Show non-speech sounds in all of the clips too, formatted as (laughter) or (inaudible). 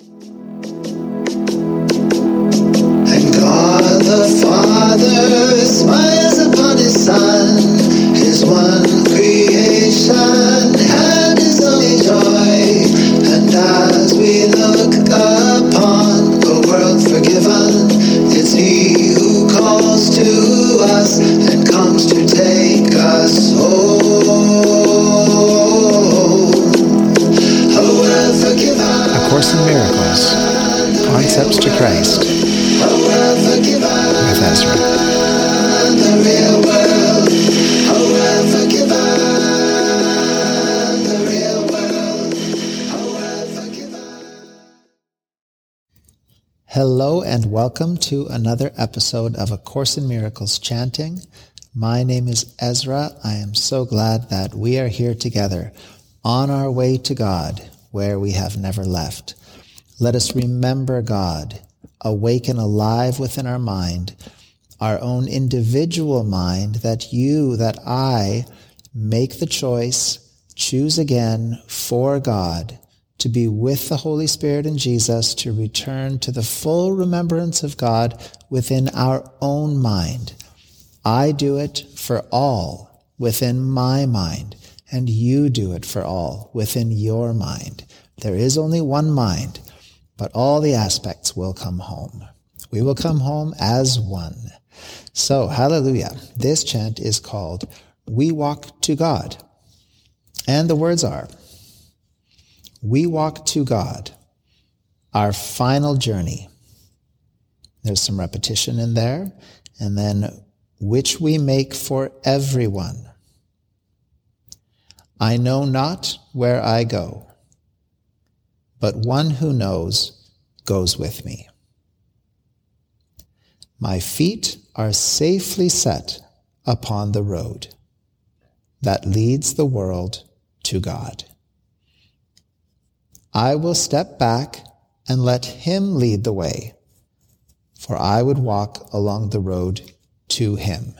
And Hello and welcome to another episode of A Course in Miracles chanting. My name is Ezra. I am so glad that we are here together on our way to God where we have never left. Let us remember God, awaken alive within our mind, our own individual mind, that you, that I make the choice, choose again for God to be with the Holy Spirit and Jesus, to return to the full remembrance of God within our own mind. I do it for all within my mind, and you do it for all within your mind. There is only one mind, but all the aspects will come home. We will come home as one. So, hallelujah. This chant is called We Walk to God. And the words are, we walk to God, our final journey. There's some repetition in there, and then which we make for everyone. I know not where I go, but one who knows goes with me. My feet are safely set upon the road that leads the world to God. I will step back and let him lead the way, for I would walk along the road to him.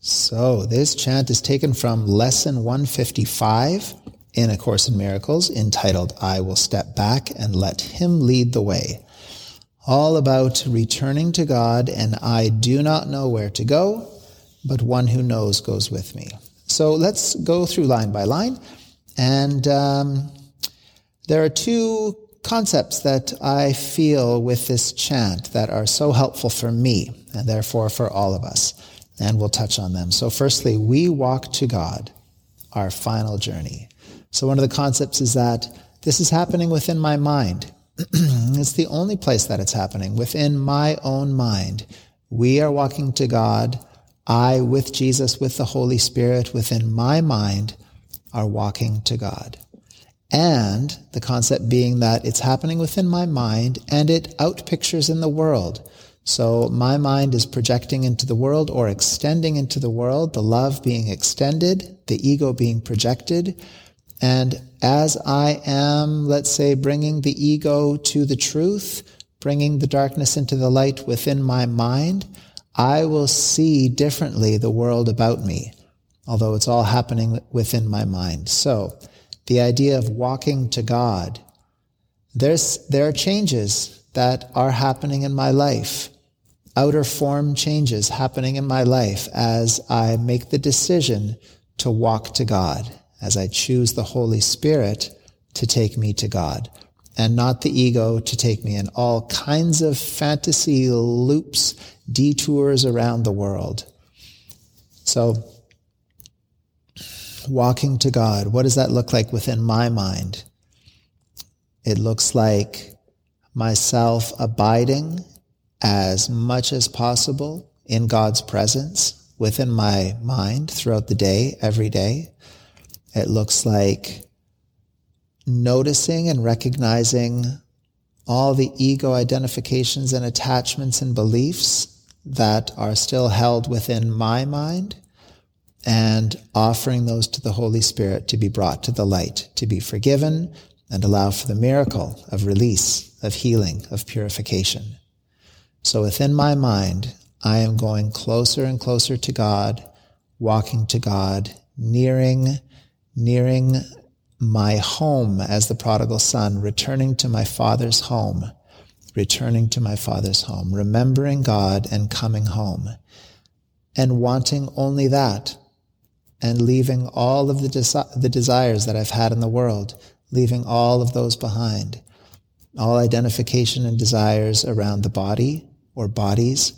So this chant is taken from lesson 155 in A Course in Miracles entitled, I will step back and let him lead the way. All about returning to God and I do not know where to go, but one who knows goes with me. So let's go through line by line and, um, there are two concepts that I feel with this chant that are so helpful for me and therefore for all of us. And we'll touch on them. So firstly, we walk to God, our final journey. So one of the concepts is that this is happening within my mind. (clears throat) it's the only place that it's happening within my own mind. We are walking to God. I, with Jesus, with the Holy Spirit, within my mind, are walking to God. And the concept being that it's happening within my mind and it outpictures in the world. So my mind is projecting into the world or extending into the world, the love being extended, the ego being projected. And as I am, let's say, bringing the ego to the truth, bringing the darkness into the light within my mind, I will see differently the world about me, although it's all happening within my mind. So, the idea of walking to God. There's, there are changes that are happening in my life, outer form changes happening in my life as I make the decision to walk to God, as I choose the Holy Spirit to take me to God, and not the ego to take me in all kinds of fantasy loops, detours around the world. So, walking to God, what does that look like within my mind? It looks like myself abiding as much as possible in God's presence within my mind throughout the day, every day. It looks like noticing and recognizing all the ego identifications and attachments and beliefs that are still held within my mind and offering those to the Holy Spirit to be brought to the light, to be forgiven and allow for the miracle of release, of healing, of purification. So within my mind, I am going closer and closer to God, walking to God, nearing, nearing my home as the prodigal son, returning to my father's home, returning to my father's home, remembering God and coming home, and wanting only that, and leaving all of the, desi- the desires that I've had in the world, leaving all of those behind, all identification and desires around the body or bodies,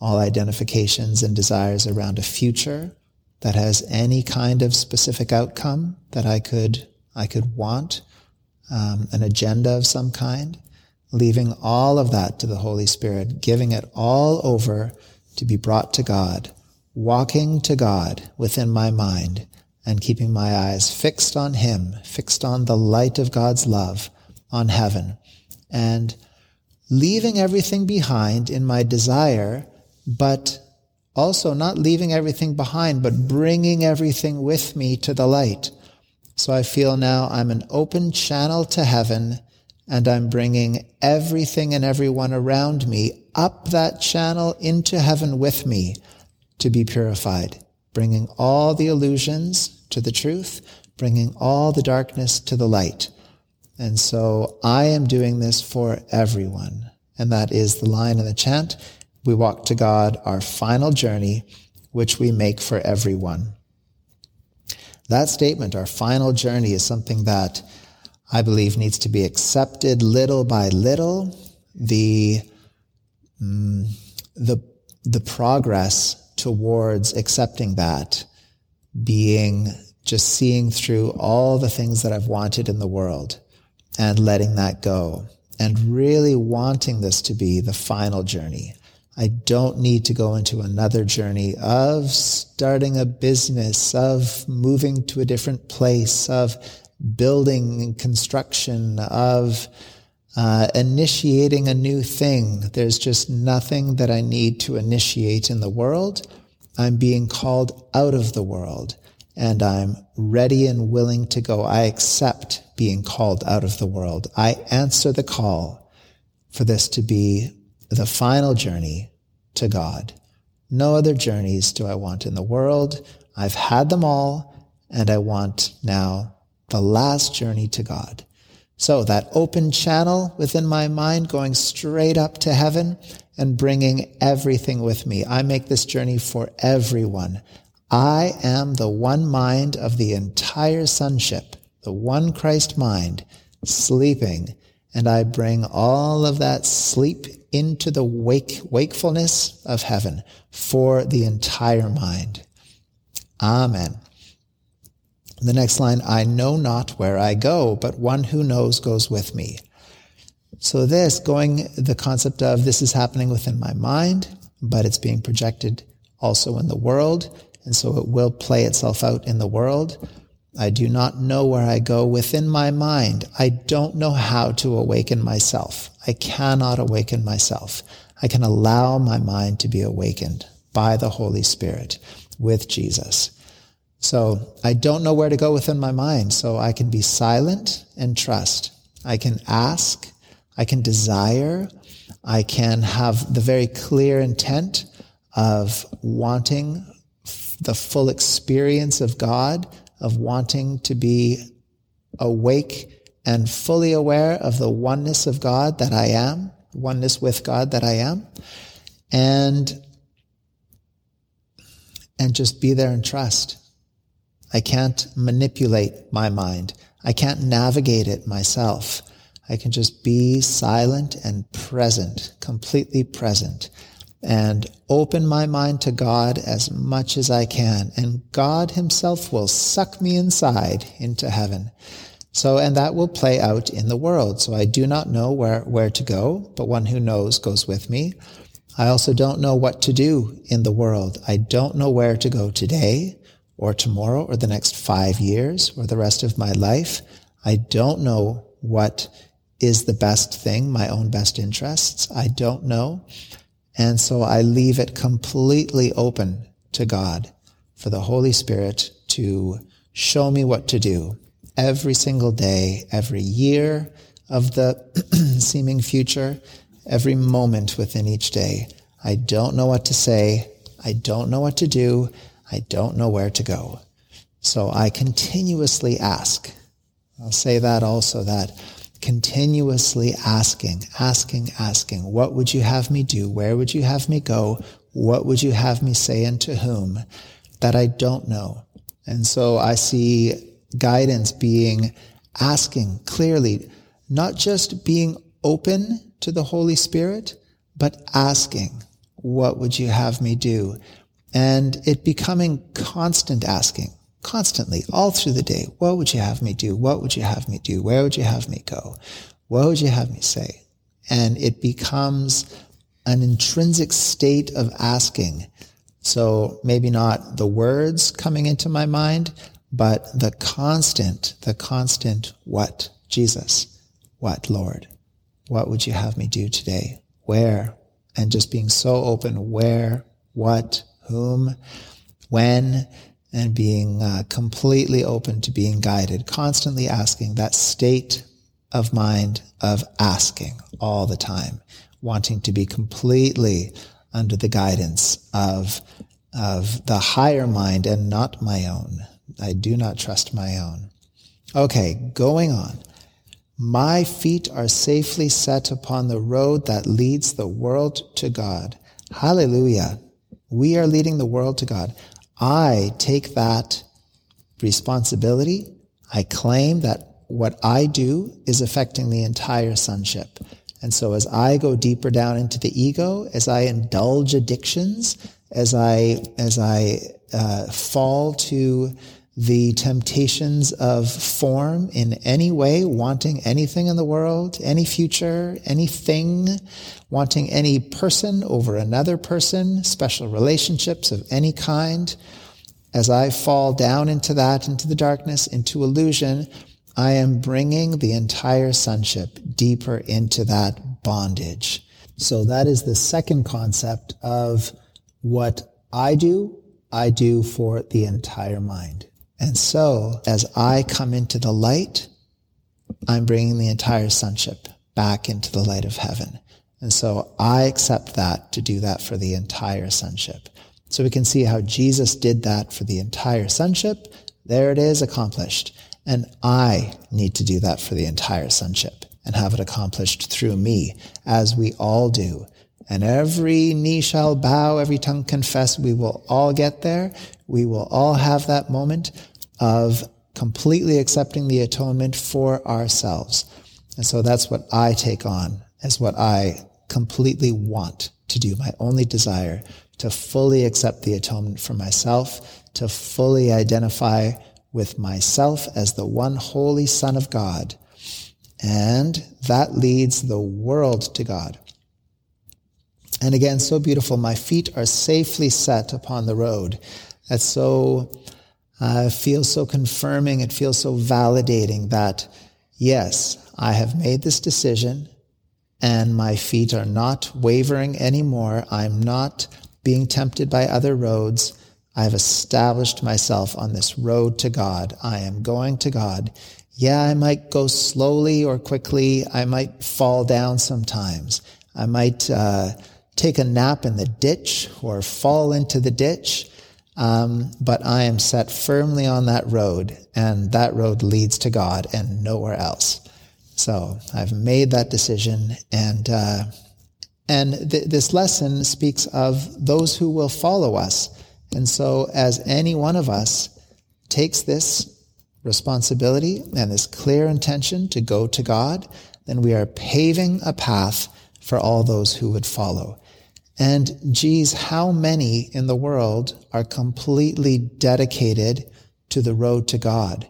all identifications and desires around a future that has any kind of specific outcome that I could I could want, um, an agenda of some kind, leaving all of that to the Holy Spirit, giving it all over to be brought to God, walking to God within my mind, and keeping my eyes fixed on Him, fixed on the light of God's love, on heaven, and leaving everything behind in my desire, but also not leaving everything behind, but bringing everything with me to the light. So I feel now I'm an open channel to heaven and I'm bringing everything and everyone around me up that channel into heaven with me to be purified, bringing all the illusions to the truth, bringing all the darkness to the light. And so I am doing this for everyone. And that is the line in the chant. We walk to God, our final journey, which we make for everyone. That statement, our final journey, is something that I believe needs to be accepted little by little. The, mm, the, the progress towards accepting that being just seeing through all the things that I've wanted in the world and letting that go and really wanting this to be the final journey. I don't need to go into another journey of starting a business, of moving to a different place, of building and construction, of uh, initiating a new thing. There's just nothing that I need to initiate in the world. I'm being called out of the world and I'm ready and willing to go. I accept being called out of the world. I answer the call for this to be the final journey to God. No other journeys do I want in the world. I've had them all, and I want now the last journey to God. So that open channel within my mind going straight up to heaven and bringing everything with me. I make this journey for everyone. I am the one mind of the entire sonship, the one Christ mind, sleeping and I bring all of that sleep into the wake, wakefulness of heaven for the entire mind. Amen. The next line, I know not where I go, but one who knows goes with me. So this going the concept of this is happening within my mind, but it's being projected also in the world. And so it will play itself out in the world. I do not know where I go within my mind. I don't know how to awaken myself. I cannot awaken myself. I can allow my mind to be awakened by the Holy Spirit with Jesus. So I don't know where to go within my mind. So I can be silent and trust. I can ask. I can desire. I can have the very clear intent of wanting the full experience of God of wanting to be awake and fully aware of the oneness of God that I am, oneness with God that I am, and, and just be there and trust. I can't manipulate my mind. I can't navigate it myself. I can just be silent and present, completely present and open my mind to God as much as I can. And God himself will suck me inside into heaven. So, and that will play out in the world. So I do not know where, where to go, but one who knows goes with me. I also don't know what to do in the world. I don't know where to go today or tomorrow or the next five years or the rest of my life. I don't know what is the best thing, my own best interests. I don't know. And so I leave it completely open to God for the Holy Spirit to show me what to do every single day, every year of the (clears throat) seeming future, every moment within each day. I don't know what to say. I don't know what to do. I don't know where to go. So I continuously ask I'll say that also that continuously asking, asking, asking, what would you have me do? Where would you have me go? What would you have me say and to whom? That I don't know. And so I see guidance being asking clearly, not just being open to the Holy Spirit, but asking, what would you have me do? And it becoming constant asking, constantly, all through the day. What would you have me do? What would you have me do? Where would you have me go? What would you have me say? And it becomes an intrinsic state of asking. So maybe not the words coming into my mind, but the constant, the constant what? Jesus. What, Lord? What would you have me do today? Where? And just being so open. Where? What? Whom? When? And being uh, completely open to being guided, constantly asking that state of mind of asking all the time, wanting to be completely under the guidance of, of the higher mind and not my own. I do not trust my own. Okay, going on. My feet are safely set upon the road that leads the world to God. Hallelujah. We are leading the world to God. I take that responsibility. I claim that what I do is affecting the entire sonship. And so as I go deeper down into the ego, as I indulge addictions, as I, as I uh, fall to the temptations of form in any way, wanting anything in the world, any future, anything, wanting any person over another person, special relationships of any kind. As I fall down into that, into the darkness, into illusion, I am bringing the entire sonship deeper into that bondage. So that is the second concept of what I do, I do for the entire mind. And so, as I come into the light, I'm bringing the entire sonship back into the light of heaven. And so I accept that to do that for the entire sonship. So we can see how Jesus did that for the entire sonship. There it is accomplished. And I need to do that for the entire sonship and have it accomplished through me, as we all do. And every knee shall bow, every tongue confess. We will all get there. We will all have that moment of completely accepting the atonement for ourselves. And so that's what I take on as what I completely want to do. My only desire to fully accept the atonement for myself, to fully identify with myself as the one holy son of God. And that leads the world to God. And again, so beautiful. My feet are safely set upon the road. That's so, uh, feels so confirming. It feels so validating that yes, I have made this decision and my feet are not wavering anymore. I'm not being tempted by other roads. I've established myself on this road to God. I am going to God. Yeah, I might go slowly or quickly. I might fall down sometimes. I might uh, take a nap in the ditch or fall into the ditch. Um, but I am set firmly on that road, and that road leads to God and nowhere else. So I've made that decision, and uh, and th- this lesson speaks of those who will follow us. And so, as any one of us takes this responsibility and this clear intention to go to God, then we are paving a path for all those who would follow. And geez, how many in the world are completely dedicated to the road to God?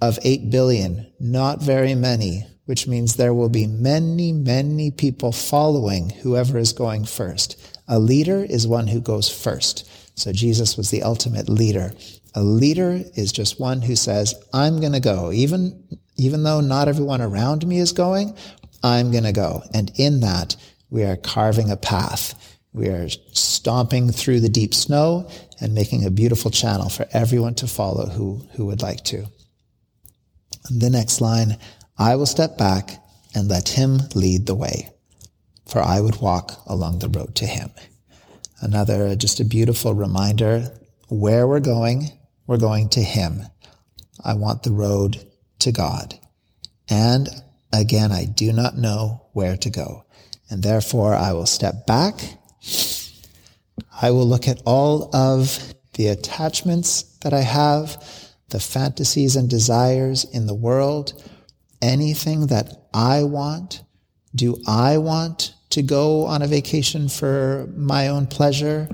Of 8 billion, not very many, which means there will be many, many people following whoever is going first. A leader is one who goes first. So Jesus was the ultimate leader. A leader is just one who says, I'm going to go. Even, even though not everyone around me is going, I'm going to go. And in that, we are carving a path. We are stomping through the deep snow and making a beautiful channel for everyone to follow who, who would like to. The next line, I will step back and let him lead the way, for I would walk along the road to him. Another, just a beautiful reminder where we're going, we're going to him. I want the road to God. And again, I do not know where to go. And therefore I will step back. I will look at all of the attachments that I have, the fantasies and desires in the world, anything that I want. Do I want to go on a vacation for my own pleasure?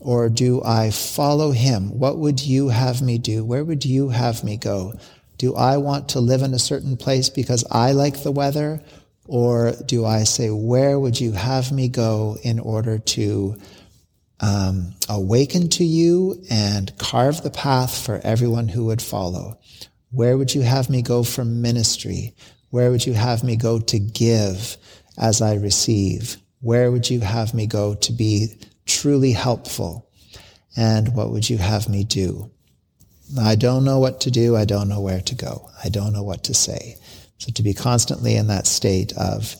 Or do I follow him? What would you have me do? Where would you have me go? Do I want to live in a certain place because I like the weather? Or do I say, where would you have me go in order to um, awaken to you and carve the path for everyone who would follow? Where would you have me go for ministry? Where would you have me go to give as I receive? Where would you have me go to be truly helpful? And what would you have me do? I don't know what to do. I don't know where to go. I don't know what to say. So to be constantly in that state of,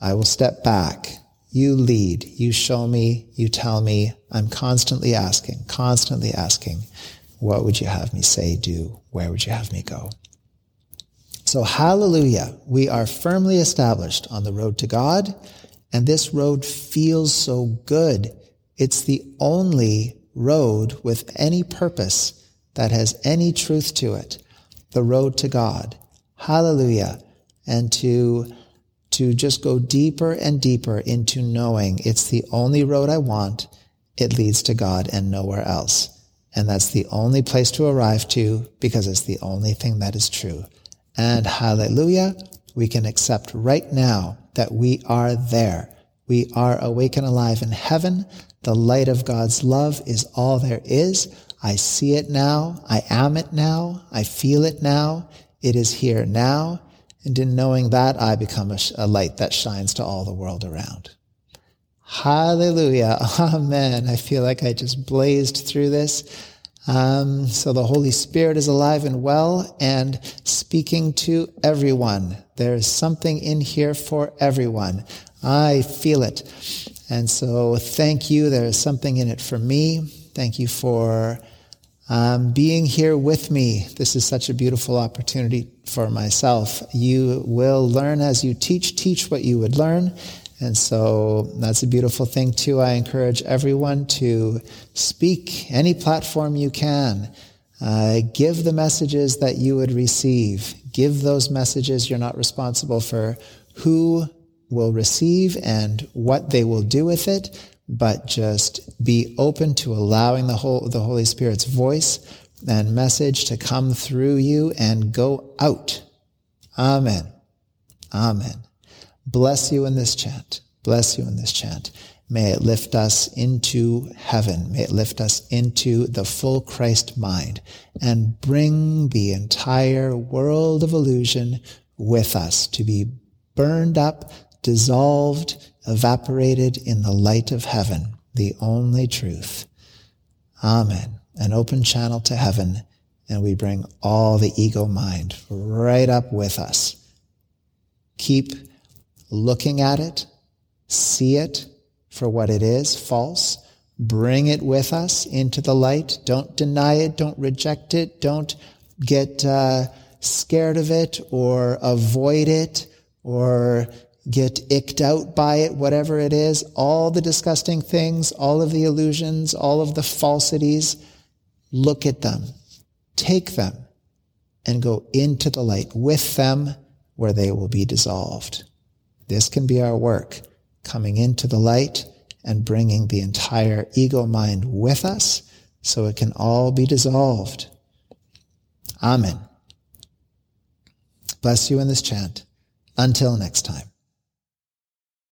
I will step back. You lead. You show me. You tell me. I'm constantly asking, constantly asking, what would you have me say, do? Where would you have me go? So hallelujah. We are firmly established on the road to God. And this road feels so good. It's the only road with any purpose that has any truth to it. The road to God. Hallelujah. And to, to just go deeper and deeper into knowing it's the only road I want. It leads to God and nowhere else. And that's the only place to arrive to because it's the only thing that is true. And hallelujah, we can accept right now that we are there. We are awake and alive in heaven. The light of God's love is all there is. I see it now. I am it now. I feel it now. It is here now. And in knowing that, I become a, a light that shines to all the world around. Hallelujah. (laughs) Amen. I feel like I just blazed through this. Um, so the Holy Spirit is alive and well and speaking to everyone. There's something in here for everyone. I feel it. And so thank you. There is something in it for me. Thank you for um, being here with me. This is such a beautiful opportunity for myself. You will learn as you teach, teach what you would learn. And so that's a beautiful thing too. I encourage everyone to speak any platform you can. Uh, give the messages that you would receive. Give those messages. You're not responsible for who will receive and what they will do with it but just be open to allowing the whole, the Holy Spirit's voice and message to come through you and go out. Amen. Amen. Bless you in this chant. Bless you in this chant. May it lift us into heaven. May it lift us into the full Christ mind and bring the entire world of illusion with us to be burned up, dissolved, evaporated in the light of heaven, the only truth. Amen. An open channel to heaven, and we bring all the ego mind right up with us. Keep looking at it, see it for what it is, false. Bring it with us into the light. Don't deny it. Don't reject it. Don't get uh, scared of it or avoid it or get icked out by it, whatever it is, all the disgusting things, all of the illusions, all of the falsities, look at them, take them, and go into the light with them where they will be dissolved. This can be our work, coming into the light and bringing the entire ego mind with us so it can all be dissolved. Amen. Bless you in this chant. Until next time.